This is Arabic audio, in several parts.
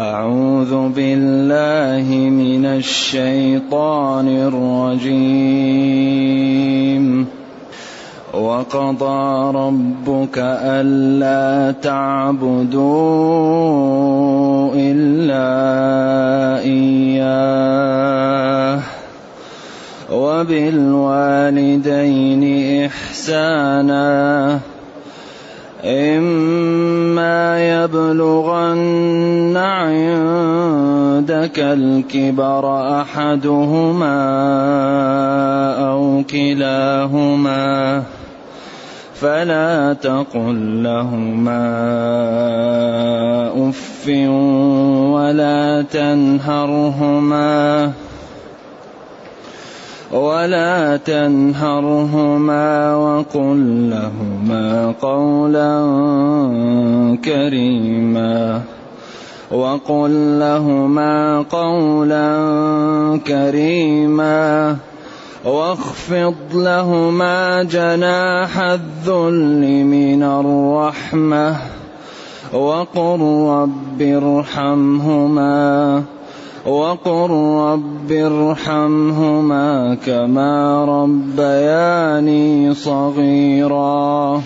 أعوذ بالله من الشيطان الرجيم. وقضى ربك ألا تعبدوا إلا إياه. وبالوالدين إحسانا. إما يبلغن عندك الكبر أحدهما أو كلاهما فلا تقل لهما أف ولا تنهرهما ولا تنهرهما وقل لهما قولا كريما وقل لهما قولا كريما واخفض لهما جناح الذل من الرحمة وقل رب ارحمهما وقل رب ارحمهما كما ربياني صغيرا.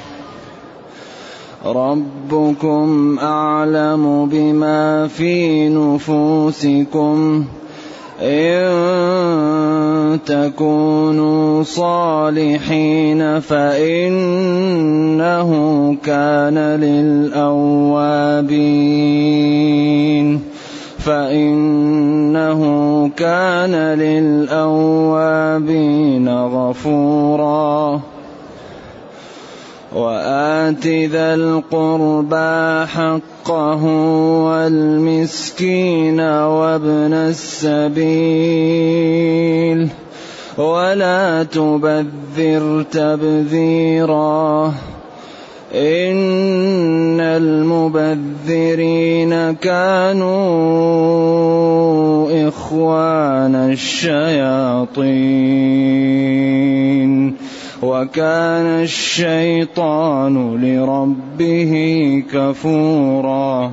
ربكم أعلم بما في نفوسكم. إن تكونوا صالحين فإنه كان للأوابين. فإنه كان للأوابين غفورا. وآت ذا القربى حقه والمسكين وابن السبيل. ولا تبذر تبذيرا. المبذرين كانوا إخوان الشياطين وكان الشيطان لربه كفورا.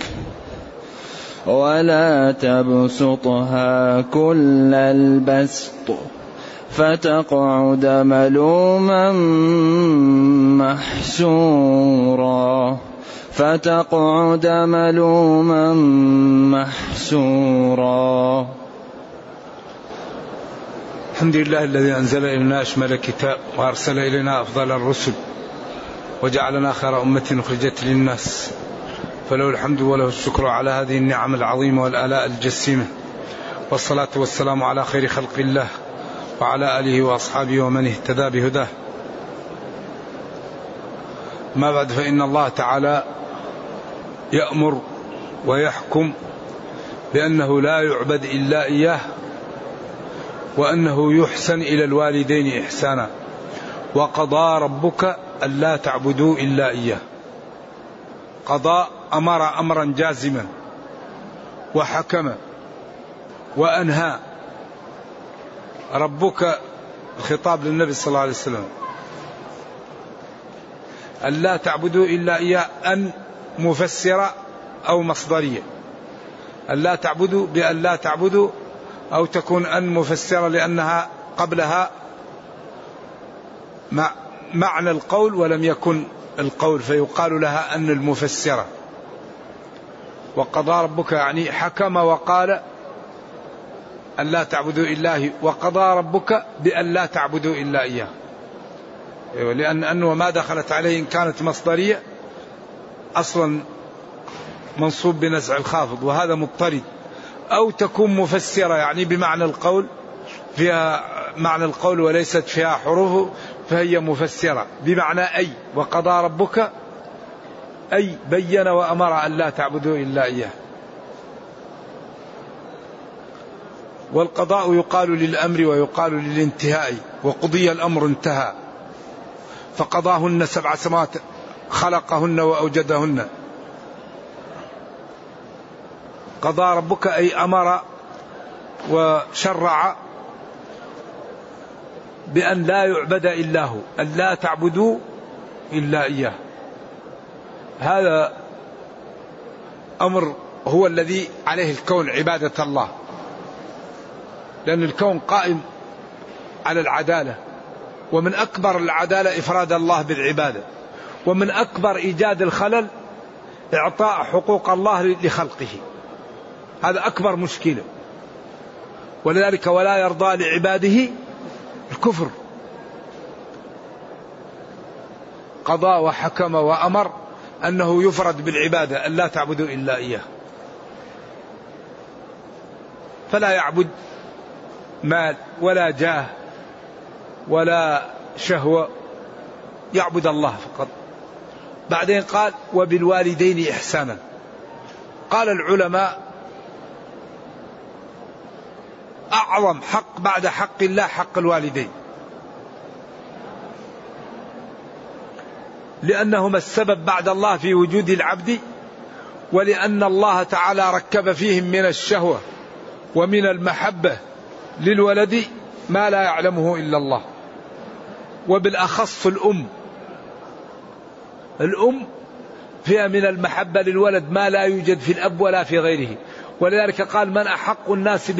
ولا تبسطها كل البسط. فتقعد ملوما محسورا. فتقعد ملوما محسورا. الحمد لله الذي أنزل إلينا اشمل الكتاب وأرسل إلينا أفضل الرسل وجعلنا خير أمة أخرجت للناس. فله الحمد وله الشكر على هذه النعم العظيمة والآلاء الجسيمة. والصلاة والسلام على خير خلق الله وعلى آله وأصحابه ومن اهتدى بهداه. ما بعد فإن الله تعالى يأمر ويحكم بأنه لا يعبد إلا إياه وأنه يحسن إلى الوالدين إحسانا. وقضى ربك ألا تعبدوا إلا إياه. قضاء أمر أمرا جازما وحكم وأنهى. ربك الخطاب للنبي صلى الله عليه وسلم. أن لا تعبدوا إلا إياه أن مفسرة أو مصدرية. أن لا تعبدوا بأن لا تعبدوا أو تكون أن مفسرة لأنها قبلها. معنى القول ولم يكن القول فيقال لها أن المفسرة. وقضى ربك يعني حكم وقال أن لا تعبدوا إلا وقضى ربك بأن لا تعبدوا إلا إياه. أيوة، لأن أنه ما دخلت عليه إن كانت مصدرية أصلا منصوب بنزع الخافض وهذا مضطرد. أو تكون مفسرة يعني بمعنى القول فيها معنى القول وليست فيها حروف فهي مفسرة. بمعنى أي؟ وقضى ربك أي بين وأمر أن لا تعبدوا إلا إياه. والقضاء يقال للأمر ويقال للانتهاء وقضي الأمر انتهى. فقضاهن سبع سماوات خلقهن وأوجدهن. قضى ربك أي أمر وشرع بأن لا يعبد إلا هو أن لا تعبدوا إلا إياه. هذا أمر هو الذي عليه الكون عبادة الله. لأن الكون قائم على العدالة. ومن أكبر العدالة إفراد الله بالعبادة. ومن أكبر إيجاد الخلل إعطاء حقوق الله لخلقه. هذا أكبر مشكلة. ولذلك ولا يرضى لعباده الكفر. قضى وحكم وأمر أنه يفرد بالعبادة أن لا تعبدوا إلا إياه. فلا يعبد مال ولا جاه ولا شهوة. يعبد الله فقط. بعدين قال وبالوالدين إحسانا. قال العلماء أعظم حق بعد حق الله حق الوالدين. لأنهما السبب بعد الله في وجود العبد ولأن الله تعالى ركب فيهم من الشهوة ومن المحبة للولد ما لا يعلمه إلا الله. وبالأخص الأم. الأم فيها من المحبة للولد ما لا يوجد في الأب ولا في غيره. ولذلك قال من أحق الناس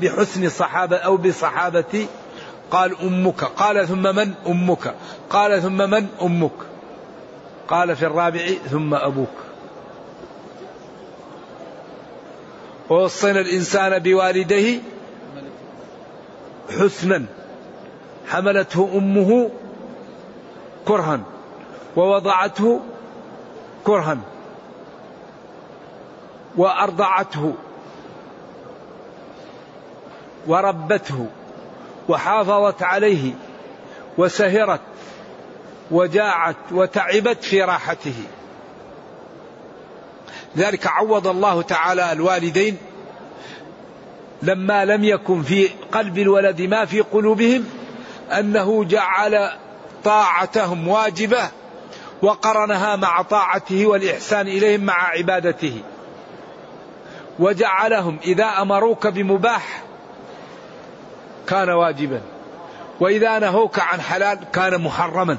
بحسن صحابة أو بصحابتي؟ قال أمك. قال ثم من أمك؟ قال ثم من أمك؟ قال في الرابع ثم أبوك. ووصينا الإنسان بوالديه حسنا. حملته أمه كرها. ووضعته كرها. وأرضعته. وربته. وحافظت عليه. وسهرت. وجاعت وتعبت في راحته. ذلك عوض الله تعالى الوالدين لما لم يكن في قلب الولد ما في قلوبهم أنه جعل طاعتهم واجبة وقرنها مع طاعته والإحسان إليهم مع عبادته. وجعلهم إذا أمروك بمباح كان واجبا وإذا نهوك عن حلال كان محرما.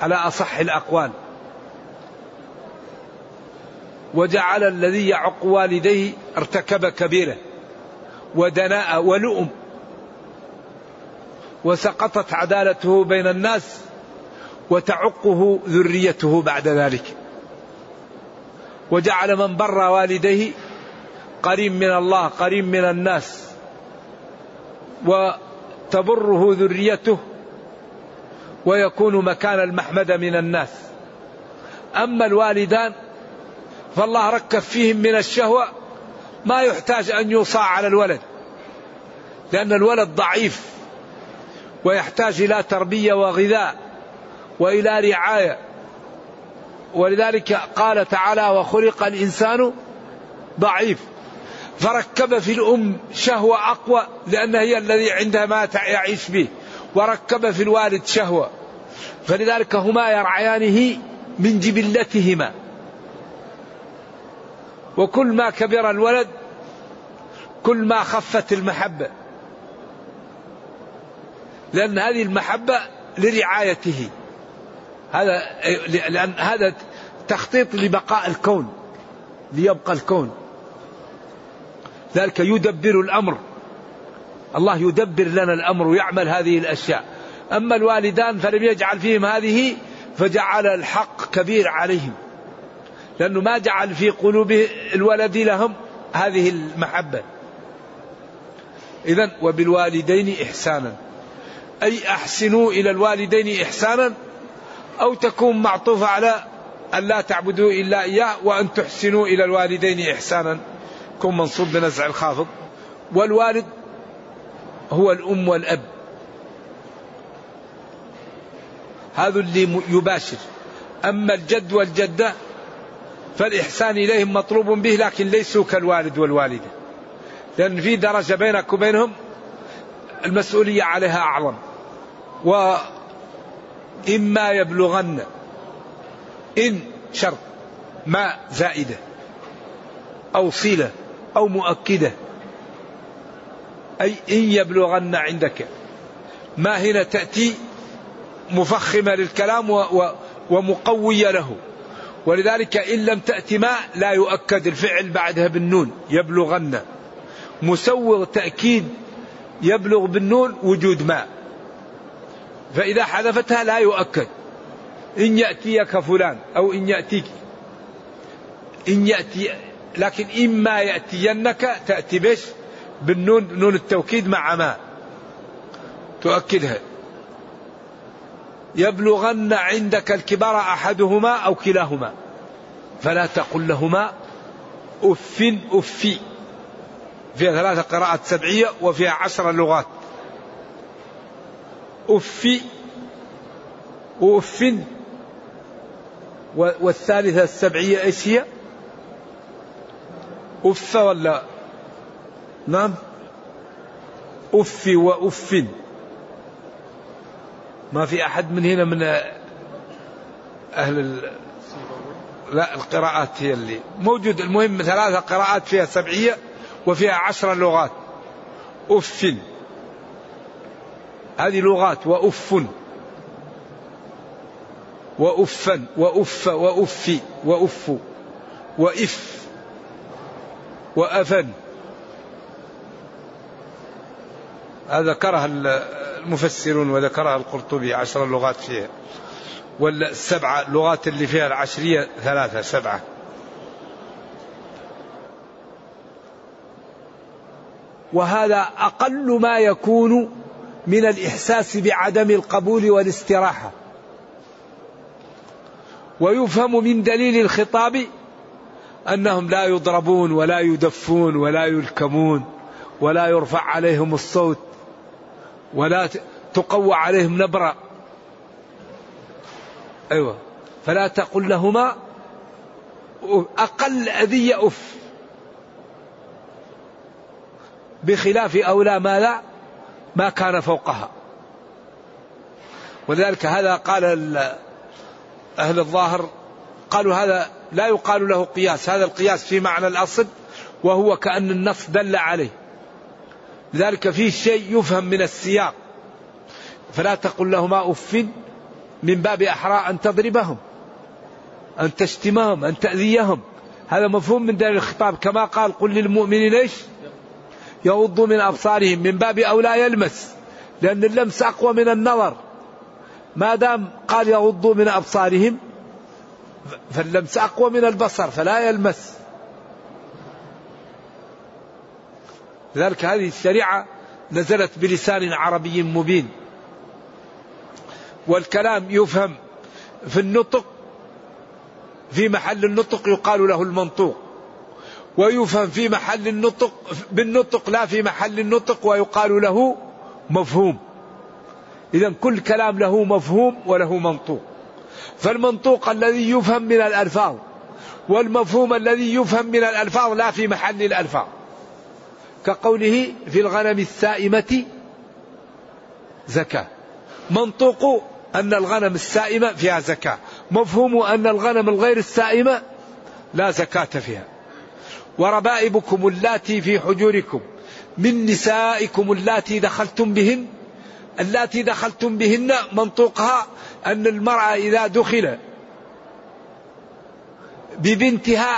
على أصح الأقوال. وجعل الذي يعق والديه ارتكب كبيره ودناء ولؤم. وسقطت عدالته بين الناس وتعقه ذريته بعد ذلك. وجعل من بر والديه قريب من الله قريب من الناس. وتبره ذريته ويكون مكان المحمد من الناس. أما الوالدان فالله ركب فيهم من الشهوة ما يحتاج أن يوصى على الولد لأن الولد ضعيف ويحتاج إلى تربية وغذاء وإلى رعاية. ولذلك قال تعالى وخلق الإنسان ضعيف فركب في الأم شهوة أقوى لأن هي الذي عندها ما يعيش به. وركب في الوالد شهوة. فلذلك هما يرعيانه من جبلتهما. وكل ما كبر الولد كل ما خفت المحبة. لأن هذه المحبة لرعايته. هذا لأن هذا تخطيط لبقاء الكون ليبقى الكون. ذلك يدبر الأمر. الله يدبر لنا الأمر ويعمل هذه الأشياء. أما الوالدان فلم يجعل فيهم هذه فجعل الحق كبير عليهم. لأنه ما جعل في قلوب الولد لهم هذه المحبة. إذا وبالوالدين إحسانا. أي أحسنوا إلى الوالدين إحسانا أو تكون معطوفة على أن لا تعبدوا إلا إياه وأن تحسنوا إلى الوالدين إحسانا. كن منصوب بنزع الخافض. والوالد هو الأم والأب. هذا اللي يباشر. أما الجد والجدة فالإحسان إليهم مطلوب به لكن ليسوا كالوالد والوالدة. لأن في درجة بينك وبينهم المسؤولية عليها أعظم. وإما يبلغن إن شرط ما زائدة أو صلة أو مؤكدة. أي إن يبلغن عندك. ما هنا تأتي مفخمة للكلام ومقوية له. ولذلك إن لم تأتي ما لا يؤكد الفعل بعدها بالنون يبلغن. مسوغ تأكيد يبلغ بالنون وجود ما فإذا حذفتها لا يؤكد. إن يأتيك فلان أو إن يأتيك. إن يأتي لكن إما يأتينك تأتي بش بالنون نون التوكيد مع ما تؤكدها. يبلغن عندك الكبار أحدهما أو كلاهما. فلا تقل لهما أف أفي فيها ثلاثة قراءات سبعية وفيها عشر لغات. أفي وأف والثالثة السبعية إيش هي؟ أف ولا؟ نعم. أف وأف ما في أحد من هنا من أهل ال... لا القراءات هي اللي موجود. المهم ثلاثة قراءات فيها سبعية وفيها عشر لغات. أف هذه لغات. وأف وأفا وأف وأفي وأف. وإف. وأفن. هذا ذكرها المفسرون وذكرها القرطبي عشر لغات فيها. والسبعة لغات اللي فيها العشرية ثلاثة سبعة. وهذا أقل ما يكون من الإحساس بعدم القبول والاستراحة. ويفهم من دليل الخطاب أنهم لا يضربون ولا يدفون ولا يلكمون ولا يرفع عليهم الصوت. ولا تقوى عليهم نبرة أيوة. فلا تقل لهما أقل أذية أف. بخلاف أولى ما لا ما كان فوقها. ولذلك هذا قال أهل الظاهر قالوا هذا لا يقال له قياس. هذا القياس في معنى الأصل وهو كأن النص دل عليه. لذلك فيه شيء يفهم من السياق. فلا تقل لهما أف من باب أحرى أن تضربهم أن تشتمهم أن تأذيهم. هذا مفهوم من دليل الخطاب. كما قال قل للمؤمنين إيش؟ يغضوا من أبصارهم. من باب أولى يلمس لأن اللمس أقوى من النظر. ما دام قال يغضوا من أبصارهم فاللمس أقوى من البصر فلا يلمس. لذلك هذه الشريعة نزلت بلسان عربي مبين. والكلام يفهم في النطق في محل النطق يقال له المنطوق ويفهم في محل النطق بالنطق لا في محل النطق ويقال له مفهوم. إذا كل كلام له مفهوم وله منطوق. فالمنطوق الذي يفهم من الألفاظ والمفهوم الذي يفهم من الألفاظ لا في محل الألفاظ. كقوله في الغنم السائمة زكاة. منطوق أن الغنم السائمة فيها زكاة. مفهوم أن الغنم الغير السائمة لا زكاة فيها. وربائبكم اللاتي في حجوركم من نسائكم اللاتي دخلتم بهن اللاتي دخلتم بهن منطوقها أن المرأة إذا دخل ببنتها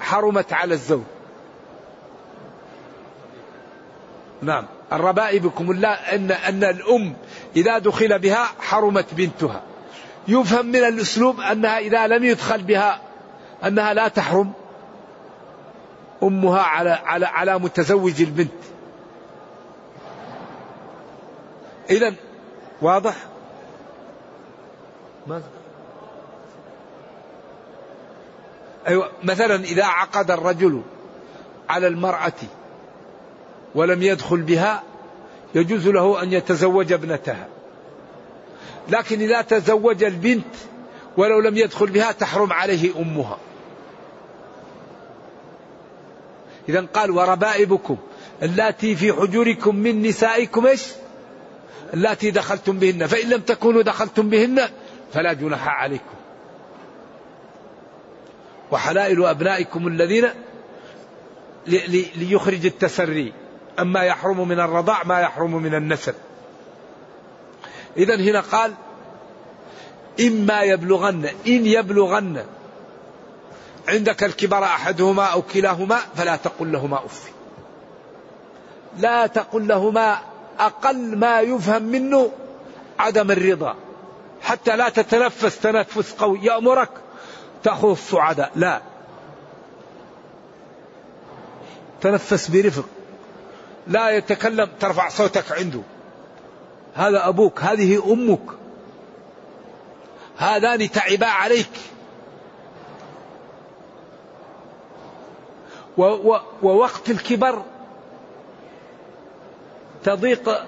حرمت على الزوج. نعم. الربائبكم الله أن أن الأم إذا دخل بها حرمت بنتها. يفهم من الأسلوب أنها إذا لم يدخل بها أنها لا تحرم أمها على على على متزوج البنت. إذا واضح؟ ما أيوة مثلا إذا عقد الرجل على المرأة ولم يدخل بها يجوز له أن يتزوج ابنتها. لكن إذا تزوج البنت ولو لم يدخل بها تحرم عليه أمها. إذا قال وربائبكم اللاتي في حجوركم من نسائكم إيش؟ اللاتي دخلتم بهن فإن لم تكونوا دخلتم بهن فلا جناح عليكم. وحلائل أبنائكم الذين ليخرج التسري. أما يحرم من الرضاع ما يحرم من النسب. إذا هنا قال إما يبلغن إن يبلغن عندك الكبر أحدهما أو كلاهما فلا تقل لهما أف. لا تقل لهما أقل ما يفهم منه عدم الرضا. حتى لا تتنفس تنفس قوي. يأمرك تأخذ الصعداء لا. تنفس برفق. لا يتكلم ترفع صوتك عنده. هذا أبوك هذه أمك. هذان تعبا عليك. ووقت الكبر تضيق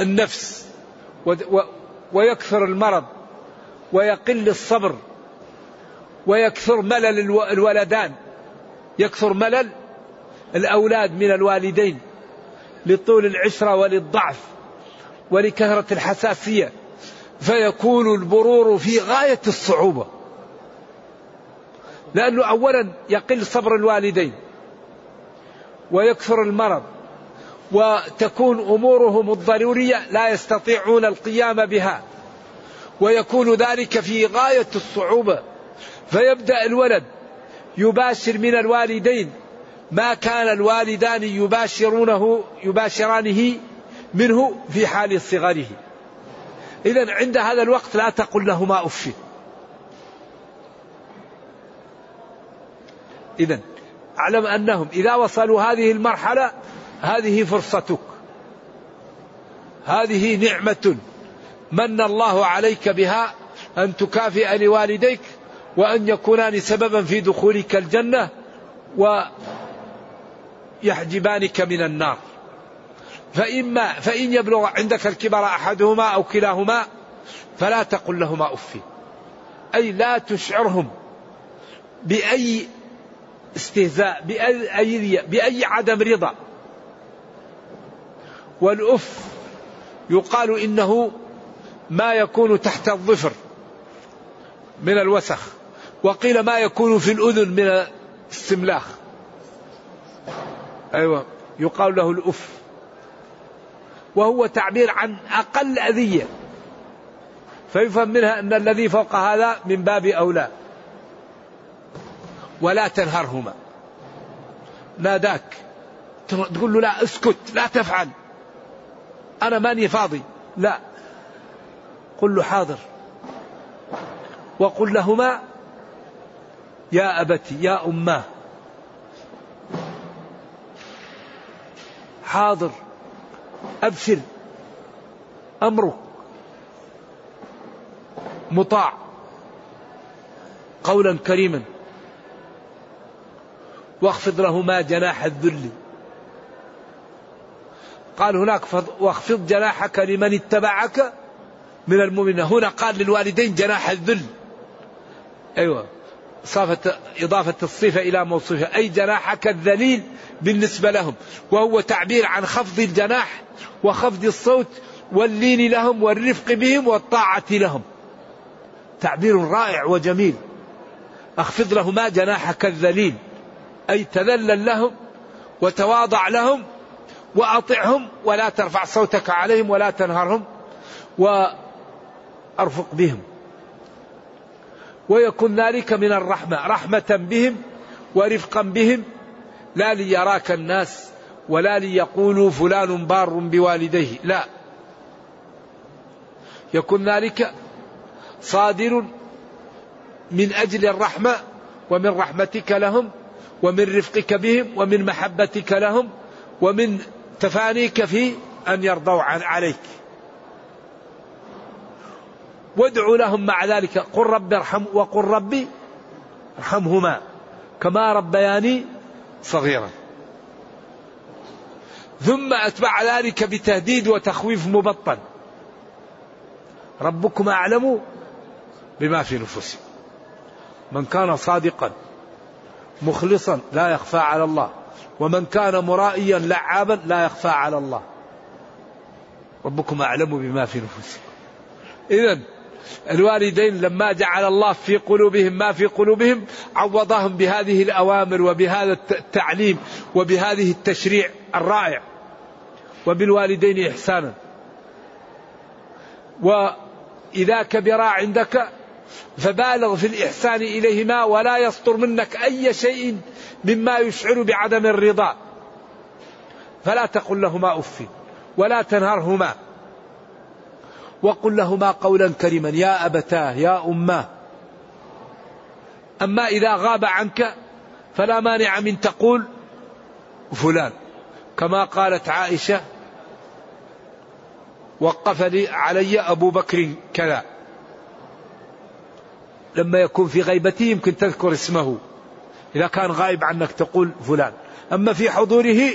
النفس ويكثر المرض ويقل الصبر ويكثر ملل الولدان. يكثر ملل الأولاد من الوالدين لطول العشرة وللضعف ولكثرة الحساسية فيكون البرور في غاية الصعوبة. لأنه أولا يقل صبر الوالدين ويكثر المرض وتكون أمورهم الضرورية لا يستطيعون القيام بها ويكون ذلك في غاية الصعوبة. فيبدأ الولد يباشر من الوالدين ما كان الوالدان يباشرونه يباشرانه منه في حال صغره. إذا عند هذا الوقت لا تقل لهما أف. إذا أعلم أنهم إذا وصلوا هذه المرحلة هذه فرصتك. هذه نعمة من الله عليك بها أن تكافئ لوالديك وأن يكونان سببا في دخولك الجنة ويحجبانك من النار. فإما فإن يبلغ عندك الكبر أحدهما أو كلاهما فلا تقل لهما أف. أي لا تشعرهم بأي استهزاء بأي, بأي عدم رضا. والأف يقال إنه ما يكون تحت الظفر من الوسخ وقيل ما يكون في الأذن من السملاخ أيوة. يقال له الأف. وهو تعبير عن أقل أذية. فيفهم منها أن الذي فوق هذا من باب أولى. ولا تنهرهما. ناداك. تقول له لا اسكت لا تفعل. أنا ماني فاضي. لا. قل له حاضر. وقل لهما يا أبتي يا أماه. حاضر أبشر أمرك. مطاع. قولا كريما. واخفض لهما جناح الذل. قال هناك واخفض جناحك لمن اتبعك من المؤمنين. هنا قال للوالدين جناح الذل. أيوة. صافة إضافة الصفة إلى موصوفها. أي جناحك الذليل بالنسبة لهم وهو تعبير عن خفض الجناح وخفض الصوت واللين لهم والرفق بهم والطاعة لهم. تعبير رائع وجميل. أخفض لهما جناحك الذليل أي تذلل لهم وتواضع لهم وأطعهم ولا ترفع صوتك عليهم ولا تنهرهم وأرفق بهم. ويكون ذلك من الرحمة رحمة بهم ورفقا بهم لا ليراك الناس ولا ليقولوا فلان بار بوالديه. لا. يكون ذلك صادر من أجل الرحمة ومن رحمتك لهم ومن رفقك بهم ومن محبتك لهم ومن تفانيك في أن يرضوا عليك. وادعوا لهم مع ذلك. قل رب ارحم وقل ربي ارحمهما. كما ربياني صغيرا ثم أتبع ذلك بتهديد وتخويف مبطن. ربكم أعلم بما في نفوسكم من كان صادقا مخلصا لا يخفى على الله. ومن كان مرائيا لعابا لا يخفى على الله. ربكم أعلم بما في نفوسكم إذا الوالدين لما جعل الله في قلوبهم ما في قلوبهم عوضهم بهذه الأوامر وبهذا التعليم وبهذه التشريع الرائع. وبالوالدين إحسانا. وإذا كبرا عندك فبالغ في الإحسان إليهما ولا يصدر منك أي شيء مما يشعر بعدم الرضا. فلا تقل لهما أف ولا تنهرهما. وقل لهما قولا كريما يا أبتاه يا أماه أما إذا غاب عنك فلا مانع من تقول فلان. كما قالت عائشة وقف لي علي أبو بكر كذا. لما يكون في غيبته يمكن تذكر اسمه. إذا كان غائب عنك تقول فلان. أما في حضوره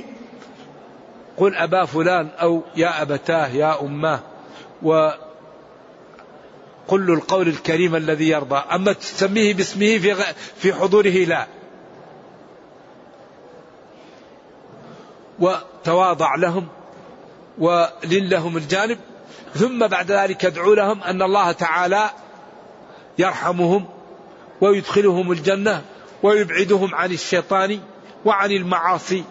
قل أبا فلان أو يا أبتاه يا أماه و قل القول الكريم الذي يرضى. أما تسميه باسمه في, في حضوره لا. وتواضع لهم ولن لهم الجانب. ثم بعد ذلك ادعو لهم أن الله تعالى يرحمهم ويدخلهم الجنة ويبعدهم عن الشيطان وعن المعاصي.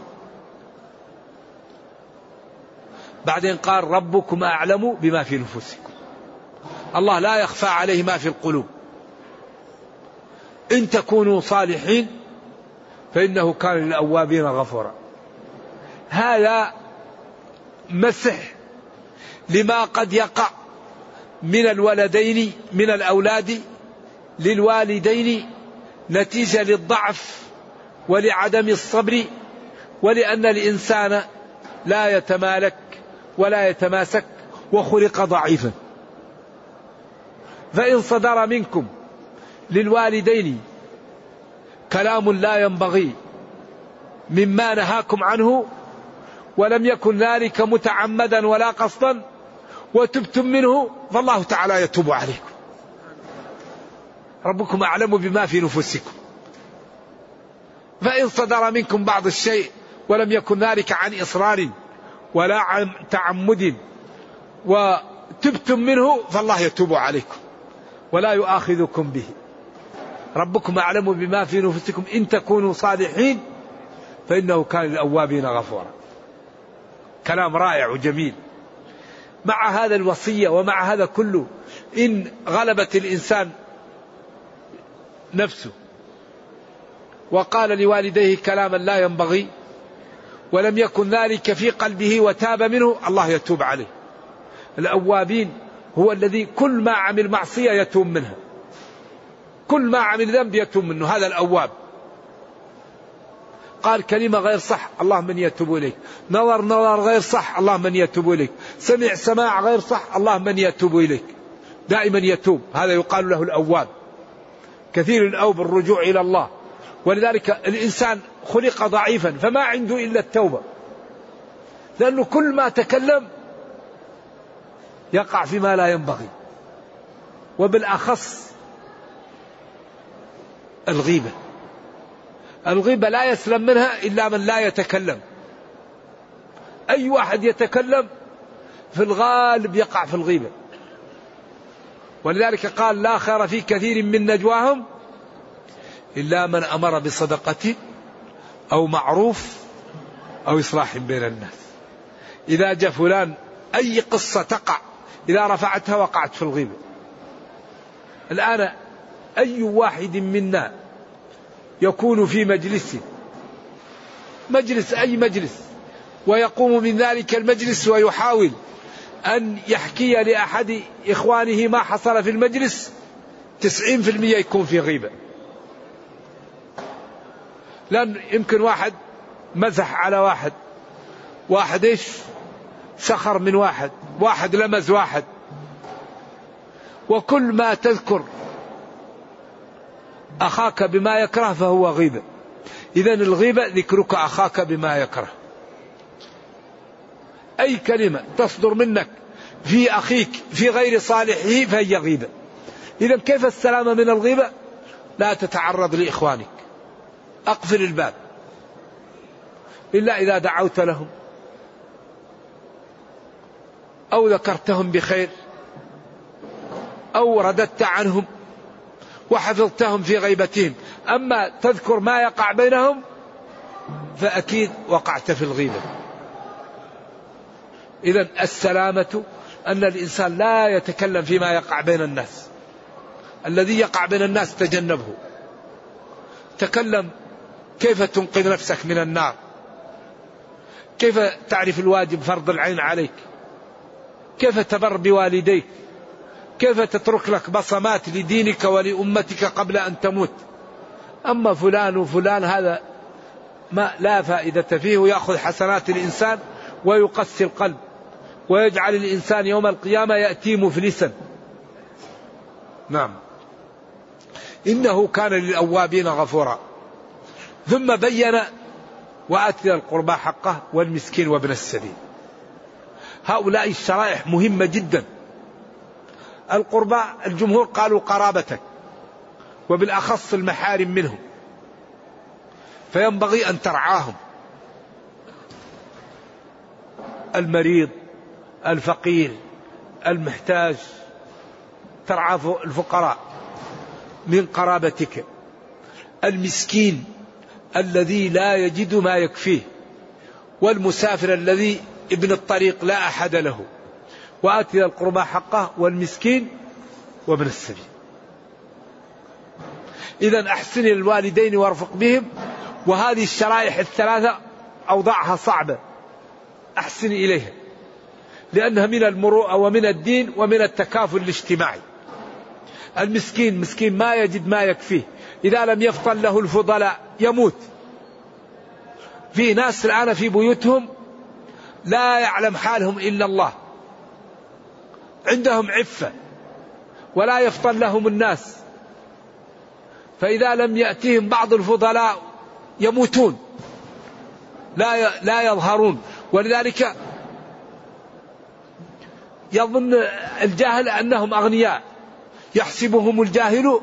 بعدين قال ربكم أعلم بما في نفوسكم. الله لا يخفى عليه ما في القلوب. إن تكونوا صالحين فإنه كان للأوابين غفورا. هذا مسح لما قد يقع من الولدين من الأولاد للوالدين نتيجة للضعف ولعدم الصبر ولأن الإنسان لا يتمالك ولا يتماسك وخلق ضعيفا. فإن صدر منكم للوالدين كلام لا ينبغي مما نهاكم عنه ولم يكن ذلك متعمدا ولا قصدا وتبتم منه فالله تعالى يتوب عليكم. ربكم أعلم بما في نفوسكم. فإن صدر منكم بعض الشيء ولم يكن ذلك عن إصرار ولا عن تعمد وتبتم منه فالله يتوب عليكم ولا يؤاخذكم به. ربكم أعلم بما في نفوسكم إن تكونوا صالحين فإنه كان للأوابين غفورا. كلام رائع وجميل. مع هذا الوصية ومع هذا كله إن غلبت الإنسان نفسه وقال لوالديه كلاما لا ينبغي ولم يكن ذلك في قلبه وتاب منه الله يتوب عليه. الأوابين هو الذي كل ما عمل معصية يتوب منها. كل ما عمل ذنب يتوب منه هذا الأواب. قال كلمة غير صح اللهم من يتوب إليك. نظر نظر غير صح اللهم من يتوب إليك. سمع سماع غير صح اللهم من يتوب إليك. دائما يتوب هذا يقال له الأواب. كثير الأوب الرجوع إلى الله. ولذلك الإنسان خلق ضعيفا فما عنده إلا التوبة. لأنه كل ما تكلم يقع فيما لا ينبغي. وبالأخص الغيبة. الغيبة لا يسلم منها إلا من لا يتكلم. أي واحد يتكلم في الغالب يقع في الغيبة. ولذلك قال لا خير في كثير من نجواهم إلا من أمر بصدقة أو معروف أو إصلاح بين الناس. إذا جاء فلان أي قصة تقع إذا رفعتها وقعت في الغيبة الآن أي واحد منا يكون في مجلس مجلس أي مجلس ويقوم من ذلك المجلس ويحاول أن يحكي لأحد إخوانه ما حصل في المجلس تسعين في المية يكون في غيبة. لأن يمكن واحد مزح على واحد. واحد إيش؟ سخر من واحد. واحد لمز واحد. وكل ما تذكر أخاك بما يكره فهو غيبة. إذا الغيبة ذكرك أخاك بما يكره. أي كلمة تصدر منك في أخيك في غير صالحه فهي غيبة. إذا كيف السلامة من الغيبة؟ لا تتعرض لإخوانك. أقفل الباب. إلا إذا دعوت لهم. أو ذكرتهم بخير. أو رددت عنهم. وحفظتهم في غيبتهم. أما تذكر ما يقع بينهم فأكيد وقعت في الغيبة. إذا السلامة أن الإنسان لا يتكلم فيما يقع بين الناس. الذي يقع بين الناس تجنبه. تكلم كيف تنقذ نفسك من النار؟ كيف تعرف الواجب فرض العين عليك؟ كيف تبر بوالديك؟ كيف تترك لك بصمات لدينك ولأمتك قبل أن تموت؟ أما فلان وفلان هذا ما لا فائدة فيه ويأخذ حسنات الإنسان ويقسي القلب ويجعل الإنسان يوم القيامة يأتي مفلسا. نعم. إنه كان للأوابين غفورا. ثم بين وآتي القربى حقه والمسكين وابن السبيل. هؤلاء الشرائح مهمة جدا. القربى الجمهور قالوا قرابتك وبالأخص المحارم منهم فينبغي أن ترعاهم. المريض الفقير المحتاج ترعى الفقراء من قرابتك. المسكين الذي لا يجد ما يكفيه والمسافر الذي ابن الطريق لا أحد له وآتي القربى حقه والمسكين وابن السبيل. إذا أحسن الوالدين وارفق بهم وهذه الشرائح الثلاثة أوضاعها صعبة. أحسن إليها لأنها من المروءة ومن الدين ومن التكافل الاجتماعي. المسكين مسكين ما يجد ما يكفيه. إذا لم يفطن له الفضلاء يموت. في ناس الآن في بيوتهم لا يعلم حالهم إلا الله. عندهم عفة ولا يفطن لهم الناس. فإذا لم يأتيهم بعض الفضلاء يموتون. لا لا يظهرون. ولذلك يظن الجاهل أنهم أغنياء. يحسبهم الجاهل.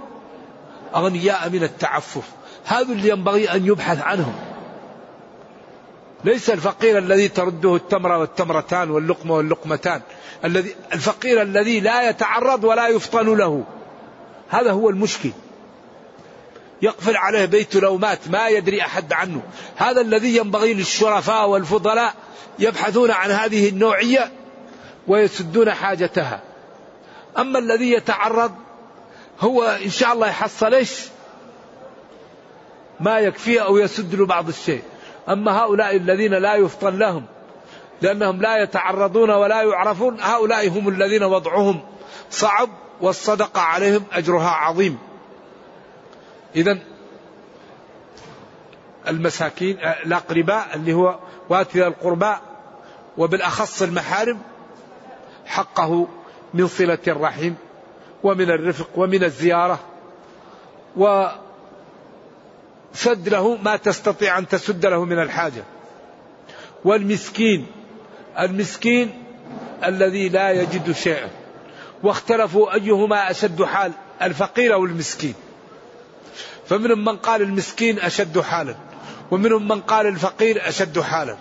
أغنياء من التعفف. هذا اللي ينبغي أن يبحث عنهم. ليس الفقير الذي ترده التمرة والتمرتان واللقمة واللقمتان. الذي الفقير الذي لا يتعرض ولا يفطن له. هذا هو المشكل. يقفل عليه بيت لو مات ما يدري أحد عنه. هذا الذي ينبغي للشرفاء والفضلاء يبحثون عن هذه النوعية ويسدون حاجتها. أما الذي يتعرض هو إن شاء الله يحصل إيش؟ ما يكفيه أو يسد له بعض الشيء. أما هؤلاء الذين لا يفطن لهم لأنهم لا يتعرضون ولا يعرفون هؤلاء هم الذين وضعهم صعب والصدقة عليهم أجرها عظيم. إذا المساكين الأقرباء اللي هو واتي القرباء وبالأخص المحارم حقه من صلة الرحم ومن الرفق ومن الزيارة. وسد له ما تستطيع أن تسد له من الحاجة. والمسكين المسكين الذي لا يجد شيئا. واختلفوا أيهما أشد حال الفقير أو المسكين. فمنهم من قال المسكين أشد حالا ومنهم من قال الفقير أشد حالا.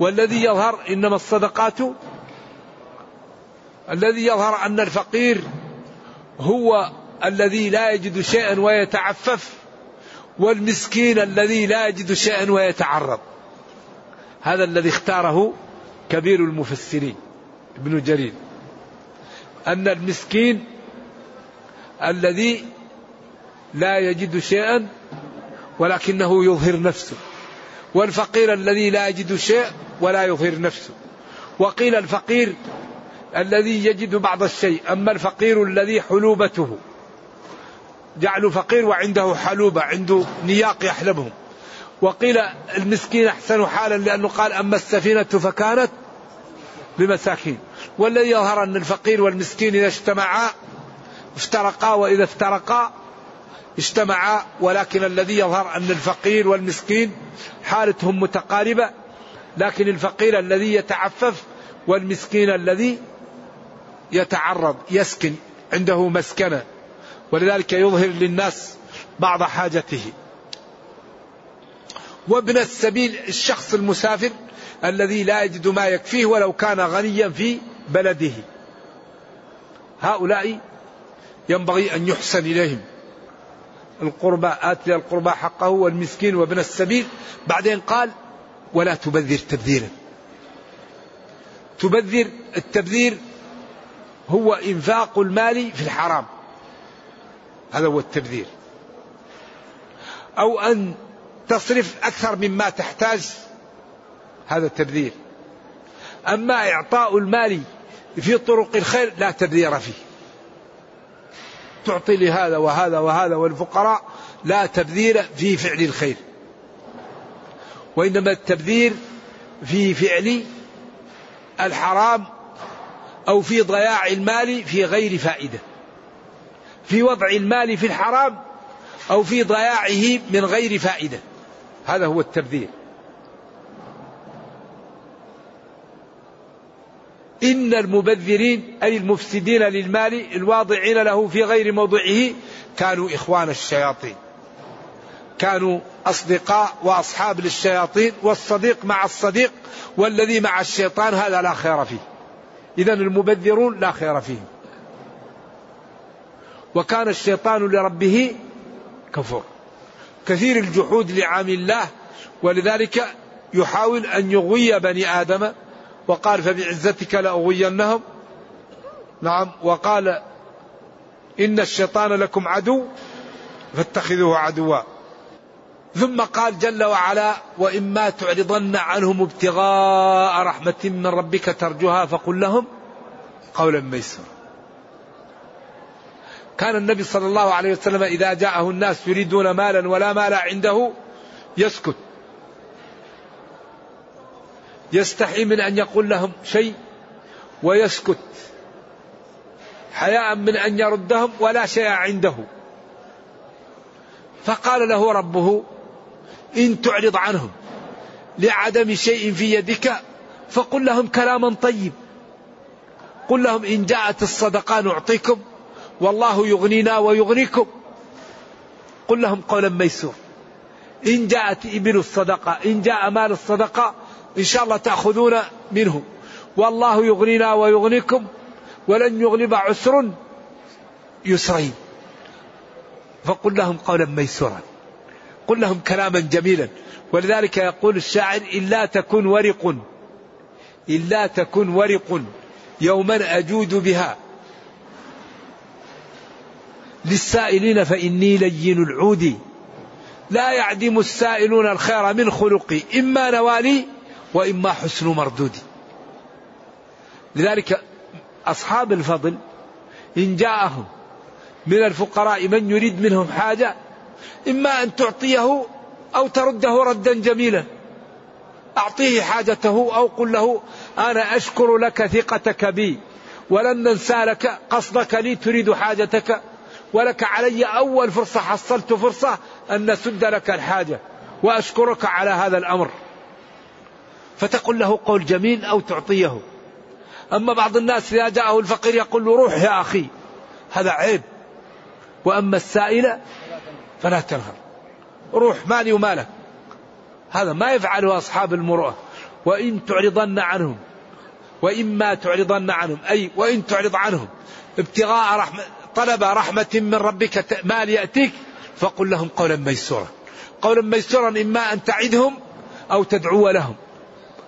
والذي يظهر إنما الصدقات الذي يظهر أن الفقير هو الذي لا يجد شيئا ويتعفف والمسكين الذي لا يجد شيئا ويتعرض. هذا الذي اختاره كبير المفسرين ابن جرير. أن المسكين الذي لا يجد شيئا ولكنه يظهر نفسه والفقير الذي لا يجد شيء ولا يظهر نفسه. وقيل الفقير الذي يجد بعض الشيء أما الفقير الذي حلوبته. جعله فقير وعنده حلوبة عنده نياق يحلبهم. وقيل المسكين أحسن حالا لأنه قال أما السفينة فكانت لمساكين والذي يظهر أن الفقير والمسكين إذا اجتمعا افترقا وإذا افترقا اجتمعا. ولكن الذي يظهر أن الفقير والمسكين حالتهم متقاربة لكن الفقير الذي يتعفف والمسكين الذي يتعرض يسكن عنده مسكنة. ولذلك يظهر للناس بعض حاجته. وابن السبيل الشخص المسافر الذي لا يجد ما يكفيه ولو كان غنيا في بلده. هؤلاء ينبغي أن يحسن إليهم. القربى آت القربى حقه والمسكين وابن السبيل. بعدين قال ولا تبذر تبذيرا. تبذر التبذير هو إنفاق المال في الحرام. هذا هو التبذير. أو أن تصرف أكثر مما تحتاج هذا التبذير. أما إعطاء المال في طرق الخير لا تبذير فيه. تعطي لهذا وهذا وهذا والفقراء لا تبذير في فعل الخير. وإنما التبذير في فعل الحرام أو في ضياع المال في غير فائدة. في وضع المال في الحرام أو في ضياعه من غير فائدة. هذا هو التبذير. إن المبذرين أي المفسدين للمال الواضعين له في غير موضعه كانوا إخوان الشياطين. كانوا أصدقاء وأصحاب للشياطين والصديق مع الصديق والذي مع الشيطان هذا لا خير فيه. إذا المبذرون لا خير فيهم. وكان الشيطان لربه كفور. كثير الجحود لعام الله ولذلك يحاول أن يغوي بني آدم وقال فبعزتك لأغوينهم. نعم وقال إن الشيطان لكم عدو فاتخذوه عدوا. ثم قال جل وعلا وإما تعرضن عنهم ابتغاء رحمة من ربك ترجوها فقل لهم قولا ميسرا كان النبي صلى الله عليه وسلم إذا جاءه الناس يريدون مالا ولا مال عنده يسكت. يستحي من أن يقول لهم شيء ويسكت. حياء من أن يردهم ولا شيء عنده. فقال له ربه إن تعرض عنهم لعدم شيء في يدك فقل لهم كلاما طيب. قل لهم إن جاءت الصدقة نعطيكم والله يغنينا ويغنيكم. قل لهم قولا ميسور إن جاءت إبل الصدقة إن جاء مال الصدقة إن شاء الله تأخذون منه والله يغنينا ويغنيكم ولن يغلب عسر يسرين. فقل لهم قولا ميسورا. قل لهم كلاما جميلا. ولذلك يقول الشاعر إلا تكن ورق إلا تكن ورق يوما أجود بها. للسائلين فإني لين العود. لا يعدم السائلون الخير من خلقي إما نوالي وإما حسن مردودي لذلك أصحاب الفضل إن جاءهم من الفقراء من يريد منهم حاجة إما أن تعطيه أو ترده ردا جميلا. أعطيه حاجته أو قل له أنا أشكر لك ثقتك بي ولن ننسى لك قصدك لي تريد حاجتك ولك علي أول فرصة حصلت فرصة أن نسد لك الحاجة وأشكرك على هذا الأمر. فتقول له قول جميل أو تعطيه. أما بعض الناس إذا جاءه الفقير يقول له روح يا أخي هذا عيب. وأما السائل فلا تنهر. روح مالي ومالك. هذا ما يفعله أصحاب المروءة وإن تعرضن عنهم وإما تعرضن عنهم أي وإن تعرض عنهم ابتغاء رحمة طلب رحمة من ربك مال يأتيك فقل لهم قولا ميسورا. قولا ميسورا إما أن تعدهم أو تدعو لهم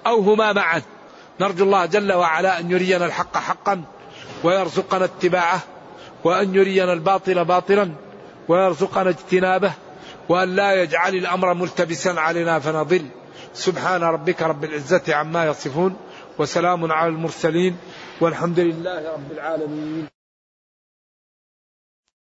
أو هما معا. نرجو الله جل وعلا أن يرينا الحق حقا ويرزقنا اتباعه وأن يرينا الباطل باطلا. ويرزقنا اجتنابه وأن لا يجعل الأمر ملتبسا علينا فنضل. سبحان ربك رب العزة عما يصفون وسلام على المرسلين والحمد لله رب العالمين.